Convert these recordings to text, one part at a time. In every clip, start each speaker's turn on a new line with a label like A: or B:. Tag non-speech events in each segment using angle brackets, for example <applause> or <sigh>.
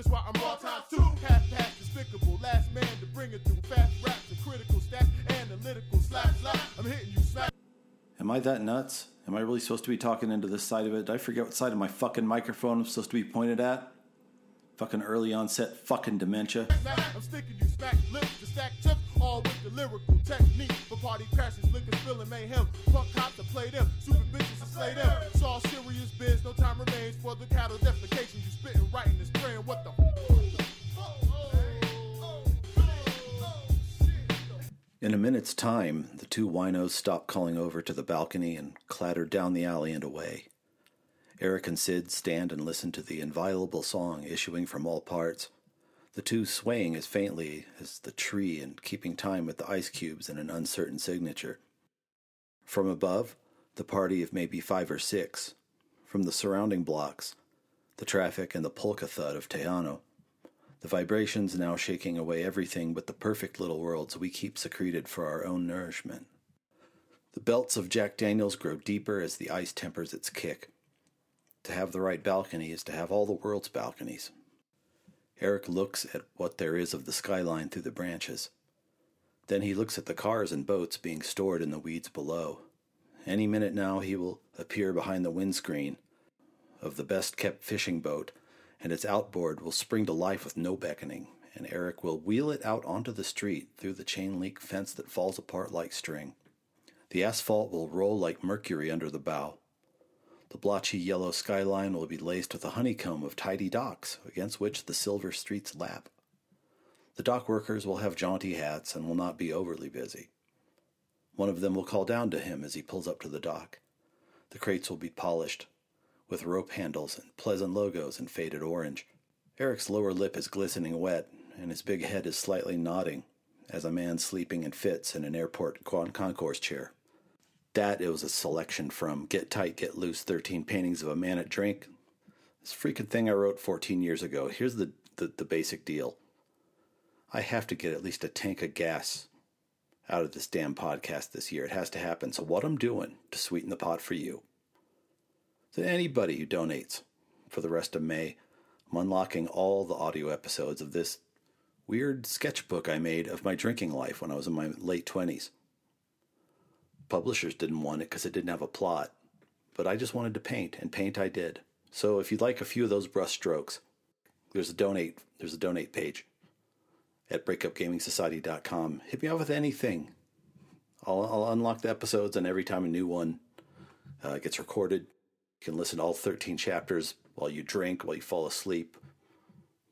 A: That's why I'm raw times two. Half past despicable, last man to bring it through. Fast raps and critical stats, analytical slap slap. I'm hitting you smack.
B: Am I that nuts? Am I really supposed to be talking into this side of it? Did I forget what side of my fucking microphone I'm supposed to be pointed at? Fucking early onset fucking dementia.
A: I'm sticking you smack lips to stack chips, all with the lyrical technique. For party crashes, liquor spilling mayhem. Punk cops to play them, super bitches to slay them. It's all serious biz, no time remains for the cattle defecation. You spitting right in this brain, what the
B: In a minute's time, the two winos stopped calling over to the balcony and clattered down the alley and away. Eric and Sid stand and listen to the inviolable song issuing from all parts, the two swaying as faintly as the tree and keeping time with the ice cubes in an uncertain signature. From above, the party of maybe five or six. From the surrounding blocks, the traffic and the polka thud of Tejano. The vibrations now shaking away everything but the perfect little worlds we keep secreted for our own nourishment. The belts of Jack Daniels grow deeper as the ice tempers its kick. To have the right balcony is to have all the world's balconies. Eric looks at what there is of the skyline through the branches. Then he looks at the cars and boats being stored in the weeds below. Any minute now he will appear behind the windscreen of the best kept fishing boat, and its outboard will spring to life with no beckoning, and Eric will wheel it out onto the street through the chain link fence that falls apart like string. The asphalt will roll like mercury under the bow. The blotchy yellow skyline will be laced with a honeycomb of tidy docks against which the silver streets lap. The dock workers will have jaunty hats and will not be overly busy. One of them will call down to him as he pulls up to the dock. The crates will be polished, with rope handles and pleasant logos in faded orange. Eric's lower lip is glistening wet, and his big head is slightly nodding, as a man sleeping in fits in an airport concourse chair. That it was a selection from Get Tight, Get Loose 13 Paintings of a Man at Drink. This freaking thing I wrote 14 years ago. Here's the, the, the basic deal I have to get at least a tank of gas out of this damn podcast this year. It has to happen. So, what I'm doing to sweeten the pot for you, to anybody who donates for the rest of May, I'm unlocking all the audio episodes of this weird sketchbook I made of my drinking life when I was in my late 20s. Publishers didn't want it because it didn't have a plot, but I just wanted to paint, and paint I did. So if you'd like a few of those brush strokes, there's a donate there's a donate page at breakupgamingsociety.com. Hit me up with anything. I'll, I'll unlock the episodes, and every time a new one uh, gets recorded, you can listen to all 13 chapters while you drink, while you fall asleep,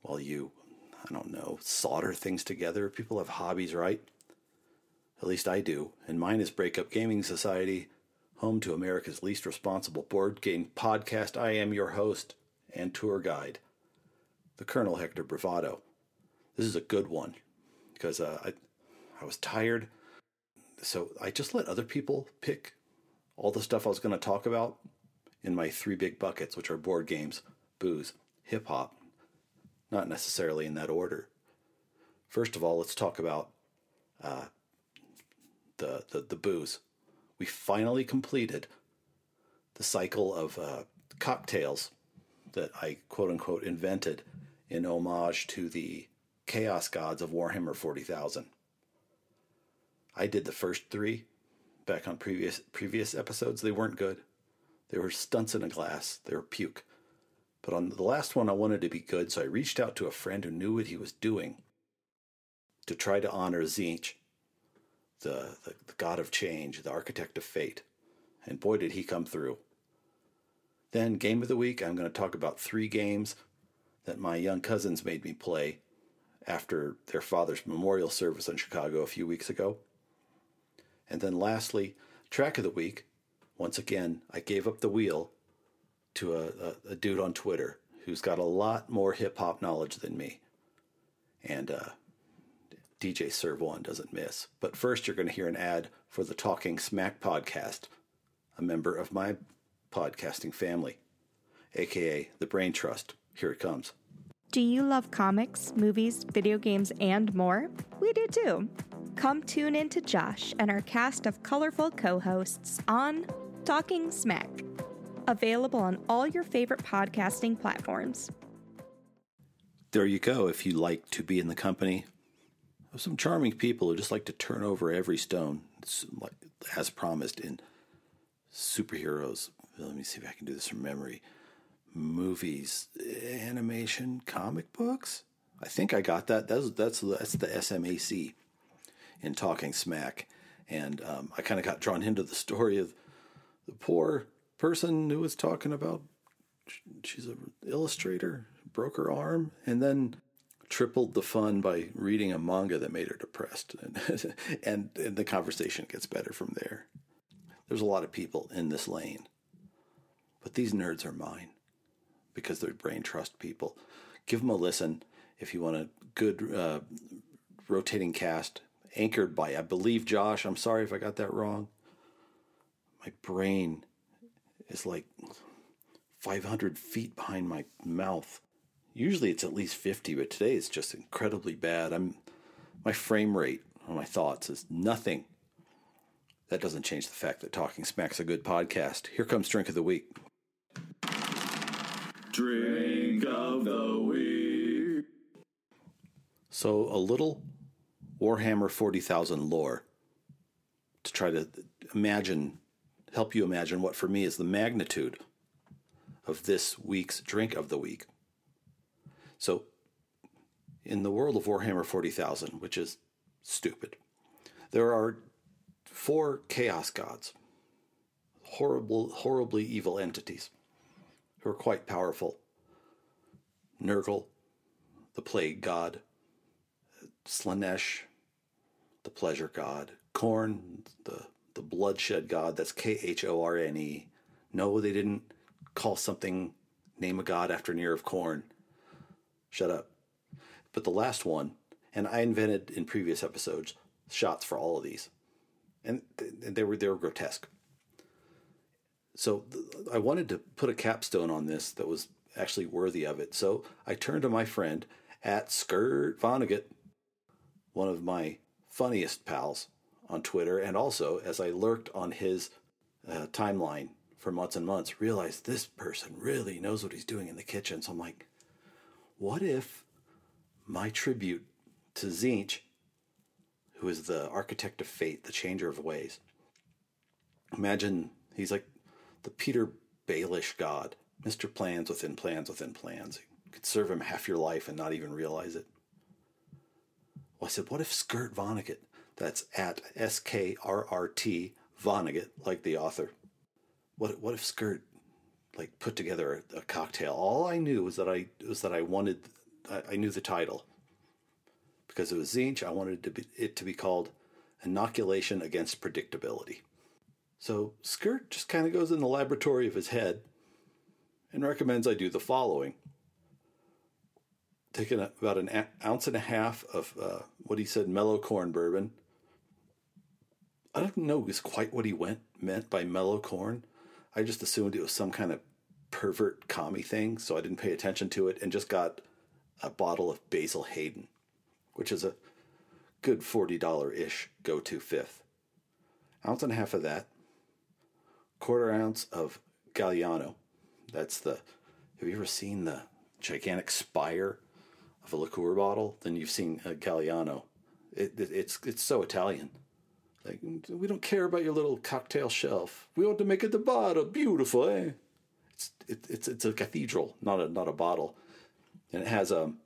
B: while you, I don't know, solder things together. People have hobbies, right? At least I do, and mine is Breakup Gaming Society, home to America's least responsible board game podcast. I am your host and tour guide, the Colonel Hector Bravado. This is a good one because uh, I, I was tired, so I just let other people pick all the stuff I was going to talk about in my three big buckets, which are board games, booze, hip hop, not necessarily in that order. First of all, let's talk about uh, the, the, the booze. We finally completed the cycle of uh, cocktails that I quote unquote invented in homage to the chaos gods of Warhammer 40,000. I did the first three back on previous previous episodes. They weren't good. They were stunts in a glass. They were puke. But on the last one, I wanted to be good, so I reached out to a friend who knew what he was doing to try to honor Tzeentch the, the, the god of change, the architect of fate. And boy, did he come through. Then, game of the week, I'm going to talk about three games that my young cousins made me play after their father's memorial service in Chicago a few weeks ago. And then, lastly, track of the week. Once again, I gave up the wheel to a, a, a dude on Twitter who's got a lot more hip hop knowledge than me. And uh, DJ Serve One doesn't miss. But first, you're going to hear an ad for the Talking Smack podcast, a member of my podcasting family, aka the Brain Trust. Here it comes.
C: Do you love comics, movies, video games, and more? We do too. Come tune in to Josh and our cast of colorful co hosts on Talking Smack. Available on all your favorite podcasting platforms.
B: there you go. If you like to be in the company some charming people who just like to turn over every stone, like, as promised in superheroes. Let me see if I can do this from memory. Movies, animation, comic books. I think I got that. That's that's that's the SMAC in Talking Smack, and um, I kind of got drawn into the story of the poor person who was talking about she's an illustrator, broke her arm, and then tripled the fun by reading a manga that made her depressed. And, <laughs> and, and the conversation gets better from there. There's a lot of people in this lane, but these nerds are mine because they're brain trust people. Give them a listen if you want a good uh, rotating cast anchored by, I believe, Josh. I'm sorry if I got that wrong. My brain is like 500 feet behind my mouth. Usually it's at least 50, but today it's just incredibly bad. I'm my frame rate on my thoughts is nothing. That doesn't change the fact that Talking Smack's a good podcast. Here comes drink of the week.
D: Drink of the week.
B: So a little Warhammer 40,000 lore to try to imagine, help you imagine what for me is the magnitude of this week's drink of the week. So, in the world of Warhammer 40,000, which is stupid, there are four chaos gods, horrible, horribly evil entities who are quite powerful. Nurgle, the plague god, Slaanesh, the pleasure god, Khorne, the, the bloodshed god, that's K H O R N E. No, they didn't call something, name a god after Nyr of Khorne. Shut up. But the last one, and I invented in previous episodes shots for all of these, and they were they were grotesque. So I wanted to put a capstone on this that was actually worthy of it. So I turned to my friend at Skirt Vonnegut, one of my funniest pals on Twitter, and also as I lurked on his uh, timeline for months and months, realized this person really knows what he's doing in the kitchen. So I'm like, what if my tribute to Tzeentch, who is the architect of fate, the changer of ways, imagine he's like the Petyr Baelish god, Mr. Plans within plans within plans. You could serve him half your life and not even realize it. Well, I said, what if Skirt Vonnegut, that's at S K R R T Vonnegut, like the author, what what if Skirt like put together a, cocktail? All I knew was that I was that I wanted I, knew the title because it was Tzeentch. I wanted to be, it to be called Inoculation Against Predictability. So Skirt just kind of goes in the laboratory of his head and recommends I do the following. Taking about an ounce and a half of uh, what he said mellow corn bourbon. I don't know quite what he went meant by mellow corn. I just assumed it was some kind of pervert commie thing, so I didn't pay attention to it and just got a bottle of Basil Hayden, which is a good $40 ish go to fifth. Ounce and a half of that, quarter ounce of Galliano. That's the. Have you ever seen the gigantic spire of a liqueur bottle? Then you've seen a Galliano. It, it, it's it's so Italian. Like, we don't care about your little cocktail shelf. We want to make it the bottle beautiful, eh? It's it, it's it's a cathedral, not a not a bottle, and it has um,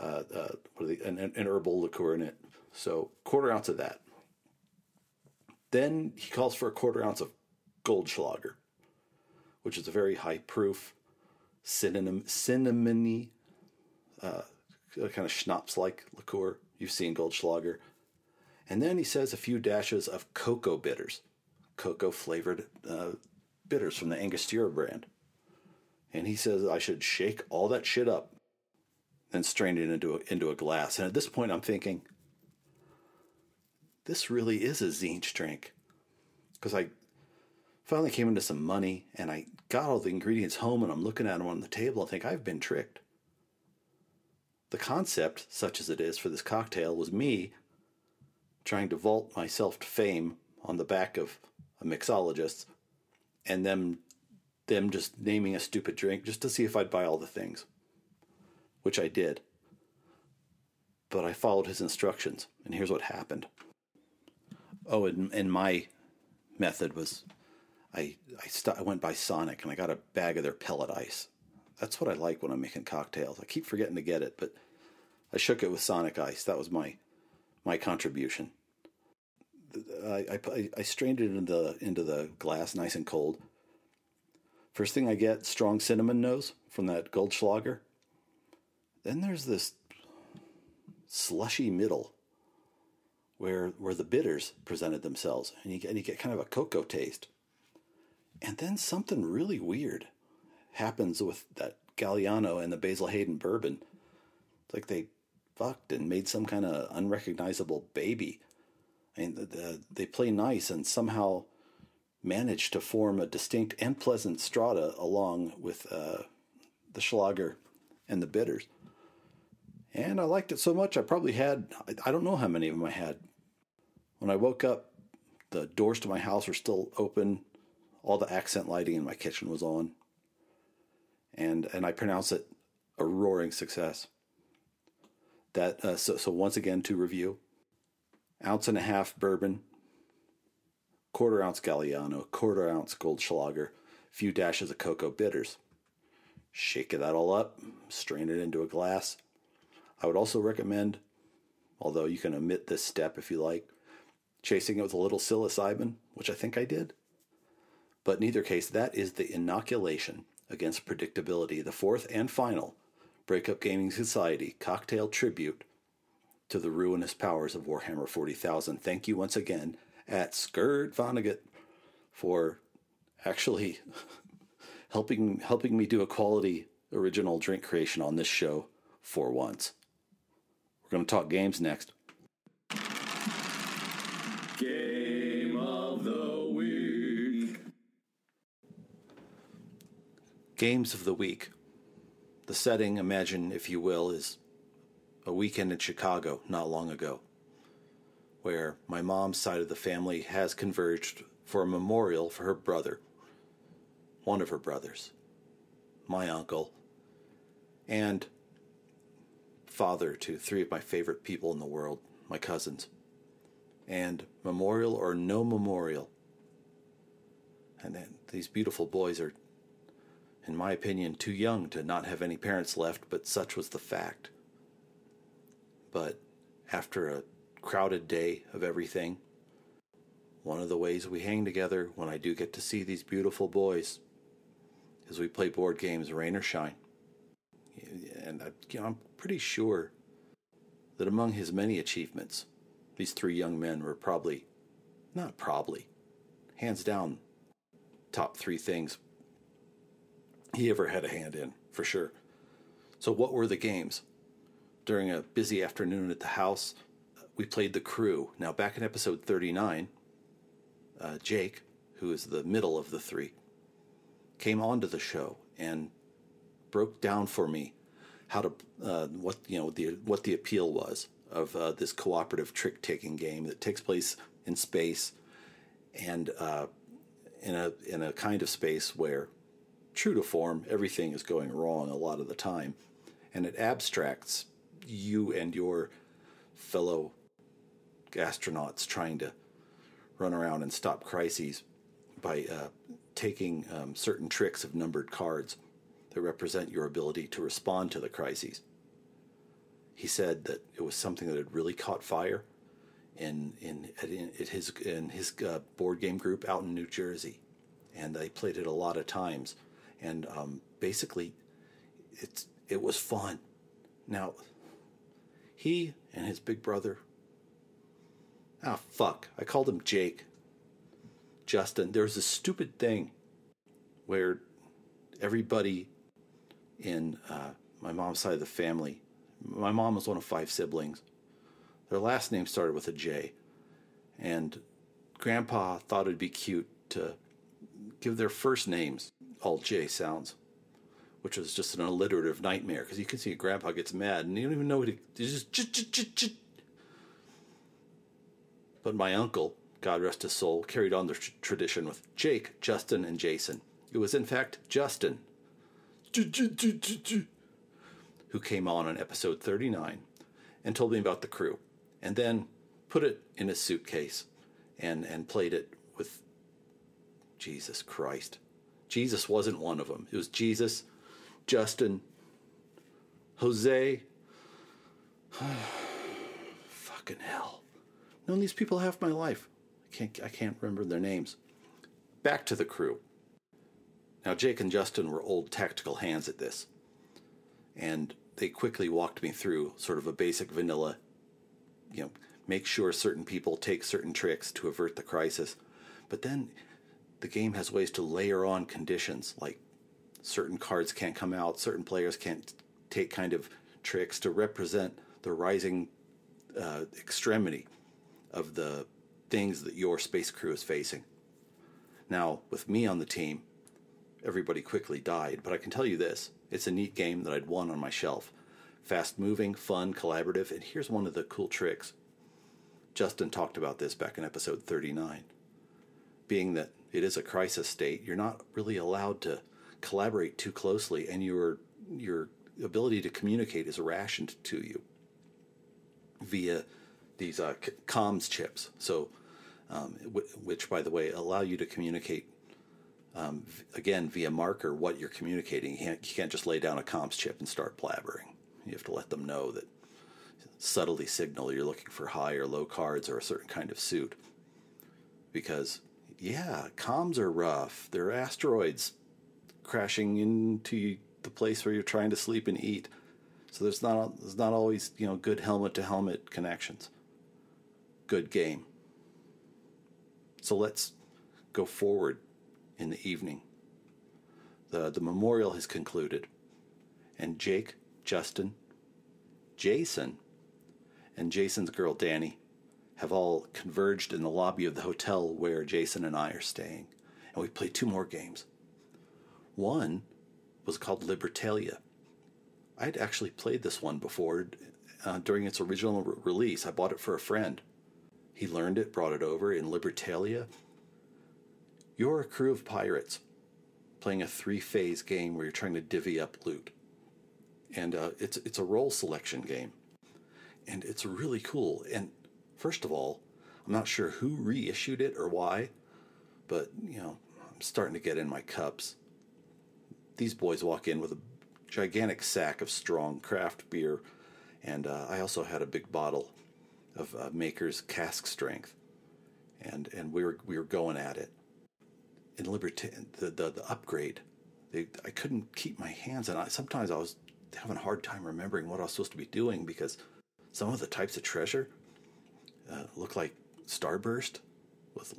B: uh, uh, what an, an herbal liqueur in it. So quarter ounce of that. Then he calls for a quarter ounce of Goldschlager, which is a very high proof, cinnamon cinnamony, uh, kind of schnapps like liqueur. You've seen Goldschlager. And then he says a few dashes of cocoa bitters, cocoa flavored uh, bitters from the Angostura brand. And he says I should shake all that shit up and strain it into a, into a glass. And at this point, I'm thinking, this really is a Tzeentch drink. Because I finally came into some money and I got all the ingredients home and I'm looking at them on the table and think, I've been tricked. The concept, such as it is for this cocktail, was me trying to vault myself to fame on the back of a mixologist and them them just naming a stupid drink just to see if I'd buy all the things. which I did. But I followed his instructions, and here's what happened. Oh, and, and my method was I I, st- I went by Sonic and I got a bag of their pellet ice. That's what I like when I'm making cocktails. I keep forgetting to get it, but I shook it with Sonic ice. That was my my contribution. I, I, I strained it into the into the glass, nice and cold. First thing I get, strong cinnamon nose from that Goldschlager. Then there's this slushy middle where where the bitters presented themselves, and you get, and you get kind of a cocoa taste. And then something really weird happens with that Galliano and the Basil Hayden bourbon. It's like they fucked and made some kind of unrecognizable baby. I mean, the, the, they play nice and somehow manage to form a distinct and pleasant strata along with uh, the Schlager and the bitters. And I liked it so much, I probably had, I don't know how many of them I had. When I woke up, the doors to my house were still open. All the accent lighting in my kitchen was on. And, and I pronounce it a roaring success. That uh, so, so once again to review, ounce and a half bourbon, quarter ounce Galliano, quarter ounce Goldschlager, few dashes of cocoa bitters. Shake that all up, strain it into a glass. I would also recommend, although you can omit this step if you like, chasing it with a little psilocybin, which I think I did. But in either case, that is the inoculation against predictability, the fourth and final Breakup Gaming Society cocktail tribute to the ruinous powers of Warhammer 40,000. Thank you once again at Skirt Vonnegut for actually <laughs> helping helping me do a quality original drink creation on this show for once. We're going to talk games next.
D: Game of the week.
B: Games of the week. The setting, imagine if you will, is a weekend in Chicago not long ago, where my mom's side of the family has converged for a memorial for her brother, one of her brothers, my uncle, and father to three of my favorite people in the world, my cousins. And memorial or no memorial. And then these beautiful boys are, in my opinion, too young to not have any parents left, but such was the fact. But after a crowded day of everything, one of the ways we hang together when I do get to see these beautiful boys is we play board games, rain or shine. And I, you know, I'm pretty sure that among his many achievements, these three young men were probably, not probably, hands down, top three things he ever had a hand in, for sure. So, what were the games? During a busy afternoon at the house, we played The Crew. Now, back in episode 39, uh, Jake, who is the middle of the three, came onto the show and broke down for me how to uh, what you know the what the appeal was of uh, this cooperative trick taking game that takes place in space and uh, in a in a kind of space where true to form everything is going wrong a lot of the time and it abstracts you and your fellow astronauts trying to run around and stop crises by uh, taking um, certain tricks of numbered cards that represent your ability to respond to the crises. He said that it was something that had really caught fire in in, his in his uh, board game group out in New Jersey, and they played it a lot of times. And um, basically, it's it was fun. Now, he and his big brother. Ah, oh, fuck! I called him Jake. Justin. There was a stupid thing where everybody in uh, my mom's side of the family. My mom was one of five siblings. Their last name started with a J. And Grandpa thought it'd be cute to give their first names all J sounds, which was just an alliterative nightmare because you can see Grandpa gets mad and you don't even know what he just. J- j- j- but my uncle, God rest his soul, carried on the tr- tradition with Jake, Justin, and Jason. It was in fact Justin who came on on episode 39 and told me about the crew, and then put it in a suitcase and, and played it with Jesus Christ. Jesus wasn't one of them. It was Jesus, Justin, Jose. <sighs> Fucking hell. Known these people half my life. I can't I can't remember their names. Back to the crew. Now Jake and Justin were old tactical hands at this. And they quickly walked me through sort of a basic vanilla, you know, make sure certain people take certain tricks to avert the crisis. But then the game has ways to layer on conditions, like certain cards can't come out, certain players can't take kind of tricks to represent the rising uh, extremity of the things that your space crew is facing. Now, with me on the team, everybody quickly died, but I can tell you this it's a neat game that I'd won on my shelf. Fast moving, fun, collaborative, and here's one of the cool tricks. Justin talked about this back in episode 39. Being that it is a crisis state, you're not really allowed to collaborate too closely, and your your ability to communicate is rationed to you via these uh, comms chips. So, um, w- which, by the way, allow you to communicate um, v- again via marker what you're communicating. You can't, you can't just lay down a comms chip and start blabbering. You have to let them know that subtly signal you're looking for high or low cards or a certain kind of suit. Because, yeah, comms are rough. They're asteroids crashing into the place where you're trying to sleep and eat. So there's not there's not always you know good helmet to helmet connections. Good game. So let's go forward in the evening. The the memorial has concluded, and Jake, Justin, Jason, and Jason's girl Danny have all converged in the lobby of the hotel where Jason and I are staying, and we played two more games. One was called Libertalia. I'd actually played this one before uh, during its original re- release. I bought it for a friend. He learned it, brought it over in Libertalia. You're a crew of pirates playing a three phase game where you're trying to divvy up loot. And uh, it's, it's a role selection game. And it's really cool. And first of all, I'm not sure who reissued it or why, but, you know, I'm starting to get in my cups these boys walk in with a gigantic sack of strong craft beer, and uh, I also had a big bottle of uh, Maker's cask strength, and and we were we were going at it. In Liberty, the, the the upgrade, they, I couldn't keep my hands on it. Sometimes I was having a hard time remembering what I was supposed to be doing because some of the types of treasure uh, look like starburst with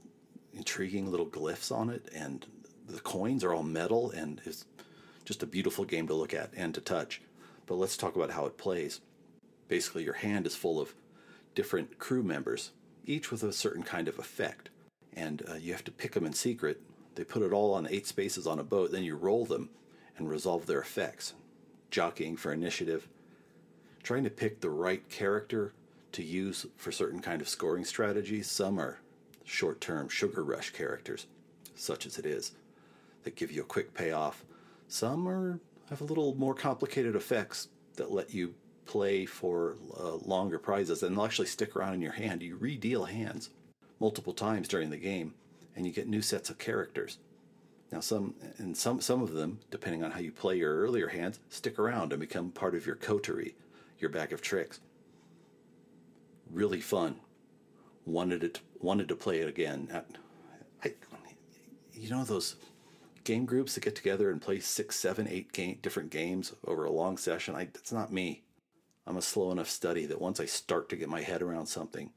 B: intriguing little glyphs on it, and the coins are all metal and it's just a beautiful game to look at and to touch. But let's talk about how it plays. Basically, your hand is full of different crew members, each with a certain kind of effect, and uh, you have to pick them in secret. They put it all on eight spaces on a boat, then you roll them and resolve their effects. Jockeying for initiative, trying to pick the right character to use for certain kind of scoring strategies. Some are short term sugar rush characters, such as it is, that give you a quick payoff some are have a little more complicated effects that let you play for uh, longer prizes and they'll actually stick around in your hand. You re-deal hands multiple times during the game, and you get new sets of characters. Now, some and some some of them, depending on how you play your earlier hands, stick around and become part of your coterie, your bag of tricks. Really fun. Wanted it wanted to play it again. I, you know those game groups that get together and play six, seven, eight game, different games over a long session. I, that's not me. I'm a slow enough study that once I start to get my head around something,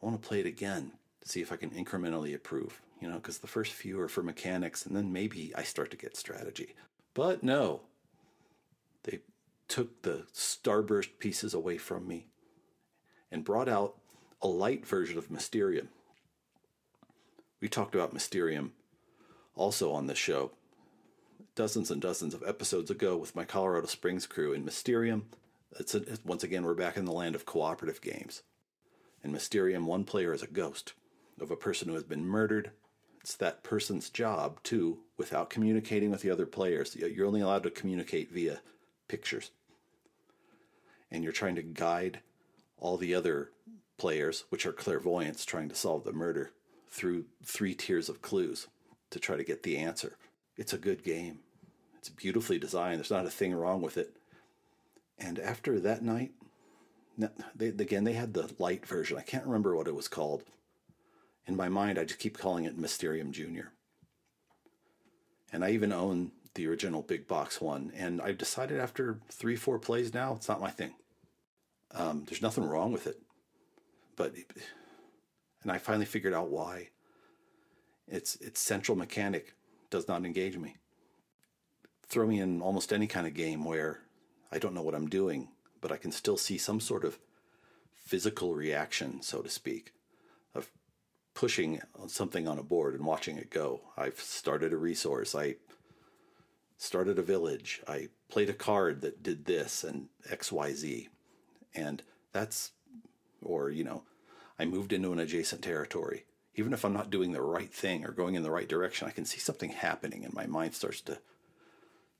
B: I want to play it again to see if I can incrementally improve. You know, because the first few are for mechanics, and then maybe I start to get strategy. But no, they took the starburst pieces away from me and brought out a light version of Mysterium. We talked about Mysterium also on this show dozens and dozens of episodes ago with my Colorado Springs crew in Mysterium. It's a, once again, we're back in the land of cooperative games. In Mysterium, one player is a ghost of a person who has been murdered. It's that person's job to, without communicating with the other players, you're only allowed to communicate via pictures. and you're trying to guide all the other players, which are clairvoyants trying to solve the murder, through three tiers of clues to try to get the answer. It's a good game. It's beautifully designed. There's not a thing wrong with it. And after that night, they, again, they had the light version. I can't remember what it was called. In my mind, I just keep calling it Mysterium Junior. And I even own the original big box one. And I've decided after three, four plays now, it's not my thing. Um, there's nothing wrong with it. But, and I finally figured out why. Its, its central mechanic does not engage me. Throw me in almost any kind of game where I don't know what I'm doing, but I can still see some sort of physical reaction, so to speak, of pushing something on a board and watching it go. I've started a resource. I started a village. I played a card that did this and XYZ. And that's, or, you know, I moved into an adjacent territory. Even if I'm not doing the right thing or going in the right direction, I can see something happening and my mind starts to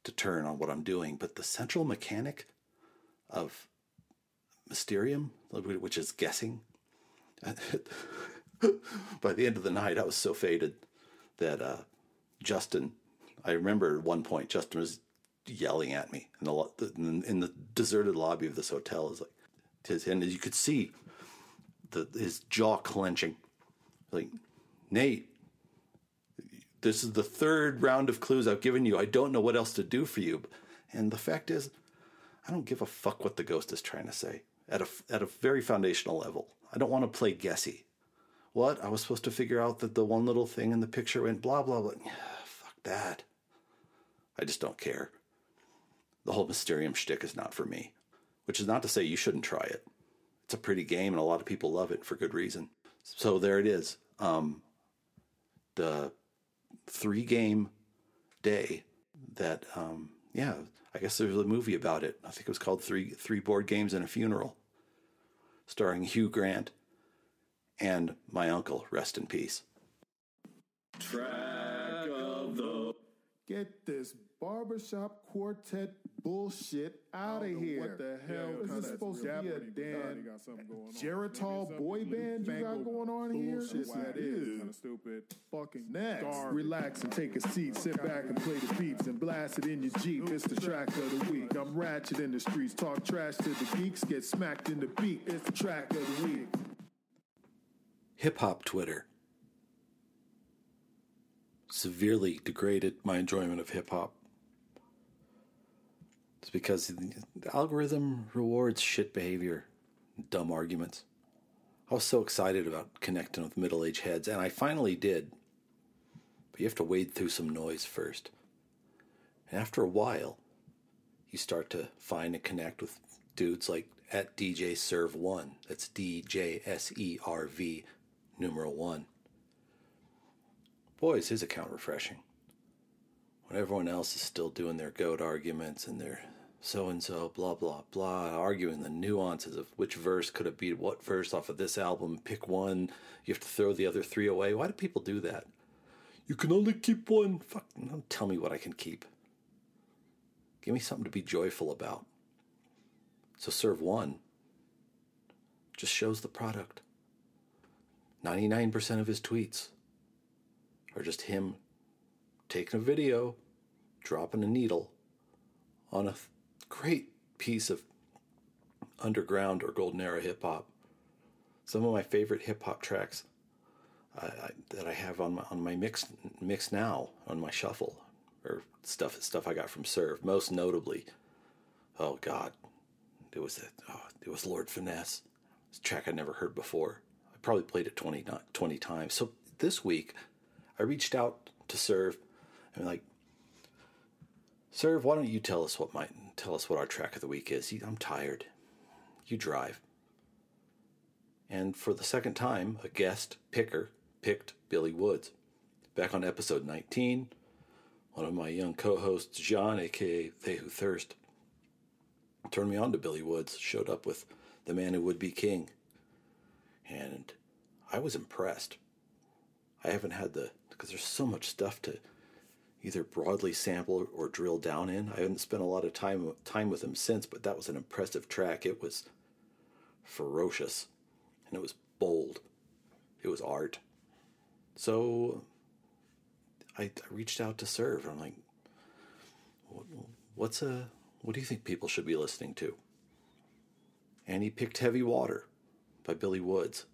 B: to turn on what I'm doing. But the central mechanic of Mysterium, which is guessing, <laughs> by the end of the night, I was so faded that uh, Justin, I remember at one point, Justin was yelling at me in the, in the deserted lobby of this hotel. Is like, his, and as you could see, the, his jaw clenching. Like, Nate, this is the third round of clues I've given you. I don't know what else to do for you. And the fact is, I don't give a fuck what the ghost is trying to say at a, at a very foundational level. I don't want to play guessy. What? I was supposed to figure out that the one little thing in the picture went blah, blah, blah. <sighs> fuck that. I just don't care. The whole Mysterium shtick is not for me, which is not to say you shouldn't try it. It's a pretty game, and a lot of people love it for good reason. So there it is. Um, the three game day that um, yeah i guess there's a movie about it. I think it was called three three board games and a funeral starring hugh grant and my uncle rest in peace.
D: Track of the
A: get this barbershop quartet bullshit out of here.
E: What the hell
A: is this supposed to be a damn Geritol boy band you got going on here?
E: Bullshit that is. Kind of stupid.
A: Fucking next. Garbage. Relax and take a seat. Sit back and play the beats and blast it in your Jeep. It's the track of the week. I'm ratchet in the streets. Talk trash to the geeks. Get smacked in the beak. It's the track of the week.
B: Hip hop Twitter severely degraded my enjoyment of hip hop it's because the algorithm rewards shit behavior, dumb arguments. I was so excited about connecting with middle aged heads, and I finally did. But you have to wade through some noise first. And after a while, you start to find and connect with dudes like at DJ Serve One. That's D J S E R V numeral one. Boy, is his account refreshing. When everyone else is still doing their goat arguments and their so and so, blah, blah, blah, arguing the nuances of which verse could it be what verse off of this album. Pick one, you have to throw the other three away. Why do people do that? You can only keep one. Fuck, don't tell me what I can keep. Give me something to be joyful about. So serve one just shows the product. 99% of his tweets are just him taking a video, dropping a needle on a great piece of underground or golden era hip hop. Some of my favorite hip hop tracks I, that I have on my on my mix mix now on my shuffle or stuff stuff I got from Serve. Most notably, oh God, it was a, oh, it was Lord Finesse. It's a track I never heard before. I probably played it 20, not 20 times. So this week, I reached out to Serve and like, Serve, why don't you tell us what my tell us what our track of the week is? I'm tired. You drive. And for the second time, a guest picker picked Billy Woods. Back on episode 19, one of my young co-hosts, John, aka They Who Thirst, turned me on to Billy Woods. Showed up with the man who would be king, and I was impressed. I haven't had the because there's so much stuff to either broadly sample or drill down in. I haven't spent a lot of time time with him since, but that was an impressive track. It was ferocious and it was bold. It was art. So I, I reached out to Serve. I'm like, what's a what do you think people should be listening to? And he picked Heavy Water by Billy Woods.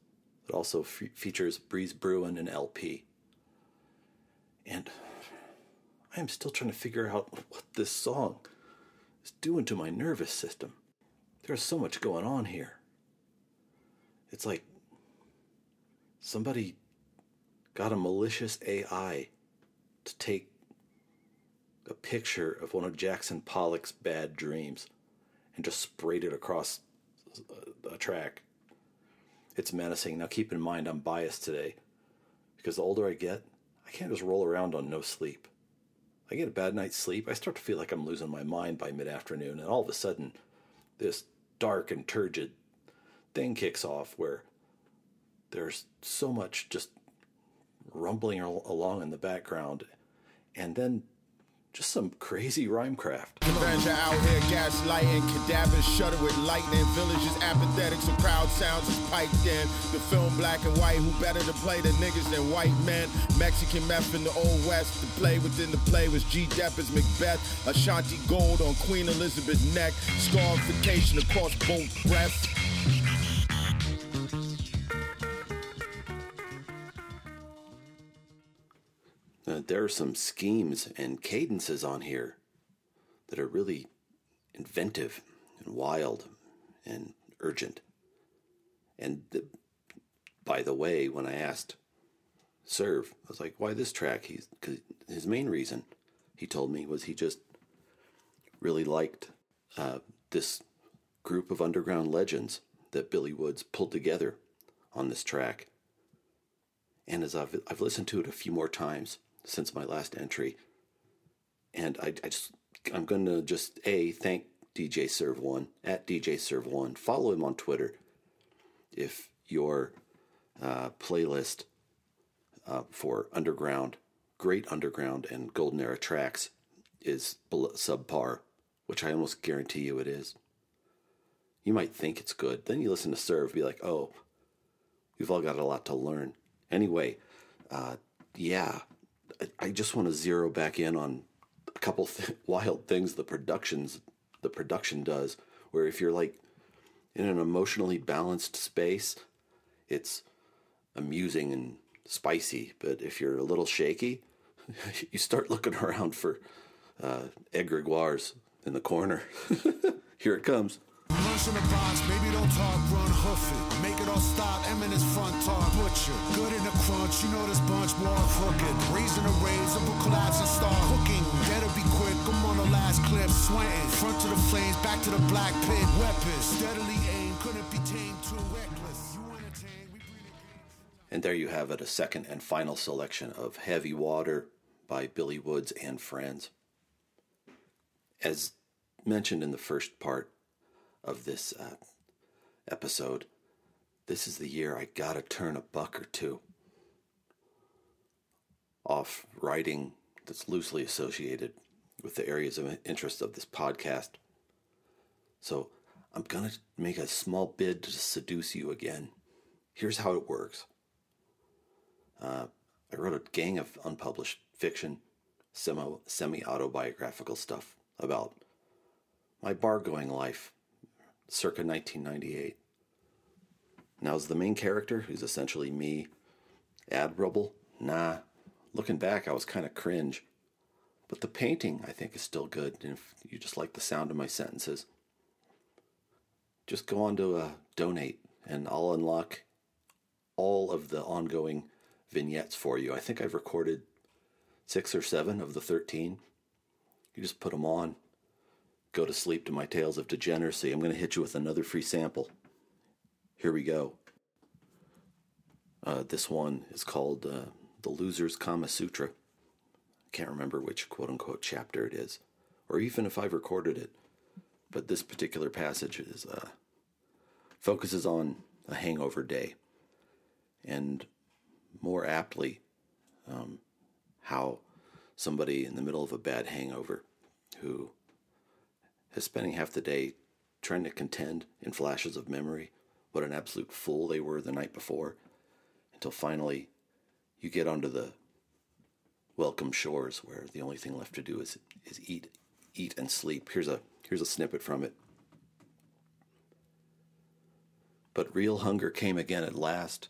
B: It also fe- features Breeze Brewin and LP. And I am still trying to figure out what this song is doing to my nervous system. There's so much going on here. It's like somebody got a malicious AI to take a picture of one of Jackson Pollock's bad dreams and just sprayed it across a, track. It's menacing. Now, keep in mind, I'm biased today because the older I get, I can't just roll around on no sleep. I get a bad night's sleep, I start to feel like I'm losing my mind by mid afternoon, and all of a sudden, this dark and turgid thing kicks off where there's so much just rumbling along in the background, and then just some crazy rhyme craft.
F: Avenger out here gaslighting, cadavers with lightning, villages apathetic, so crowd sounds is piped in. The film black and white, who better to play the niggas than white men? Mexican meth in the old west, the play within the play was G. Depp as Macbeth, Ashanti gold on Queen Elizabeth's neck, scarification across both breasts.
B: There are some schemes and cadences on here that are really inventive and wild and urgent. And the, by the way, when I asked Serve, I was like, "Why this track?" He's cause his main reason he told me was he just really liked uh, this group of underground legends that Billy Woods pulled together on this track. And as I've I've listened to it a few more times, since my last entry. And I, I just, I'm going to just A, thank DJ Serve One at DJ Serve One. Follow him on Twitter if your uh, playlist uh, for underground, great underground and golden era tracks is subpar, which I almost guarantee you it is. You might think it's good. Then you listen to Serve, be like, oh, we've all got a lot to learn. Anyway, uh, yeah, I just want to zero back in on a couple th- <laughs> wild things the productions the production does. Where if you're like in an emotionally balanced space, it's amusing and spicy. But if you're a little shaky, <laughs> you start looking around for uh, egregores in the corner. <laughs> Here it comes. Lunch the box, maybe don't talk, run, hoof it. Make it all stop, front talk, butcher. Good in the crunch, you know this bunch more crooked. Raising the up a collapse and start cooking. Better be quick, I'm on the last clip, sweating. Front to the flames, back to the black pit. Weapons, steadily couldn't be tamed, too reckless. You entertain, we And there you have it, a second and final selection of Heavy Water by Billy Woods and Friends. As mentioned in the first part, of this uh, episode, this is the year I gotta turn a buck or two off writing that's loosely associated with the areas of interest of this podcast. So I'm gonna make a small bid to seduce you again. Here's how it works. Uh, I wrote a gang of unpublished fiction, semi autobiographical stuff about my bar going life circa 1998. Now, is the main character, who's essentially me, admirable? Nah. Looking back, I was kind of cringe. But the painting, I think, is still good and if you just like the sound of my sentences. Just go on to uh, donate, and I'll unlock all of the ongoing vignettes for you. I think I've recorded six or seven of the 13. You just put them on, go to sleep to my tales of degeneracy, I'm going to hit you with another free sample. Here we go. Uh, this one is called uh, The Loser's Kama Sutra. I can't remember which quote unquote chapter it is, or even if I've recorded it. But this particular passage is uh, focuses on a hangover day, and more aptly, um, how somebody in the middle of a bad hangover who is spending half the day trying to contend in flashes of memory what an absolute fool they were the night before until finally you get onto the welcome shores where the only thing left to do is is eat eat and sleep. Here's a here's a snippet from it. But real hunger came again at last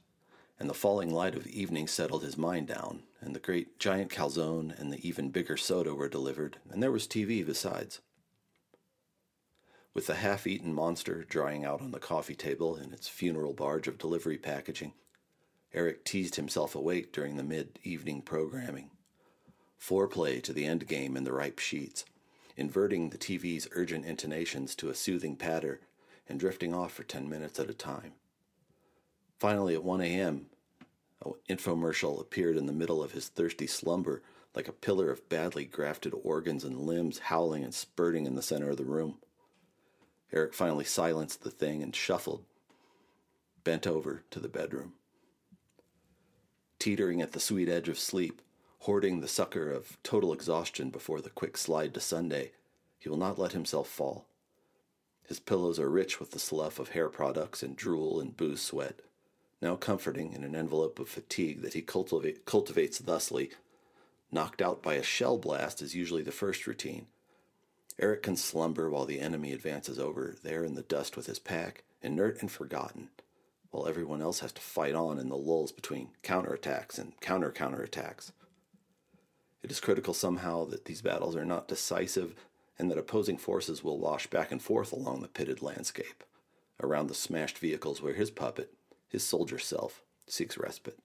B: and the falling light of evening settled his mind down and the great giant calzone and the even bigger soda were delivered and there was tv besides with the half eaten monster drying out on the coffee table in its funeral barge of delivery packaging, Eric teased himself awake during the mid evening programming. Foreplay to the end game in the ripe sheets, inverting the TV's urgent intonations to a soothing patter and drifting off for 10 minutes at a time. Finally, at 1 a.m., an infomercial appeared in the middle of his thirsty slumber like a pillar of badly grafted organs and limbs howling and spurting in the center of the room. Eric finally silenced the thing and shuffled, bent over to the bedroom. Teetering at the sweet edge of sleep, hoarding the succor of total exhaustion before the quick slide to Sunday, he will not let himself fall. His pillows are rich with the slough of hair products and drool and booze sweat, now comforting in an envelope of fatigue that he cultivate, cultivates thusly. Knocked out by a shell blast is usually the first routine Eric can slumber while the enemy advances over there in the dust with his pack, inert and forgotten, while everyone else has to fight on in the lulls between counterattacks and counter counterattacks. It is critical somehow that these battles are not decisive and that opposing forces will wash back and forth along the pitted landscape, around the smashed vehicles where his puppet, his soldier self, seeks respite.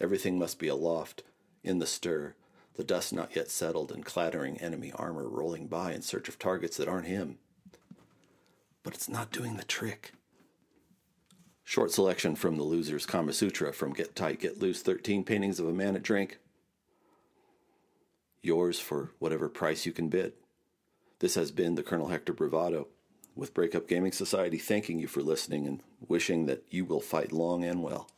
B: Everything must be aloft, in the stir, the dust not yet settled and clattering enemy armor rolling by in search of targets that aren't him. But it's not doing the trick. Short selection from the loser's Kama Sutra from Get Tight, Get Loose 13 Paintings of a Man at Drink. Yours for whatever price you can bid. This has been the Colonel Hector Bravado with Breakup Gaming Society thanking you for listening and wishing that you will fight long and well.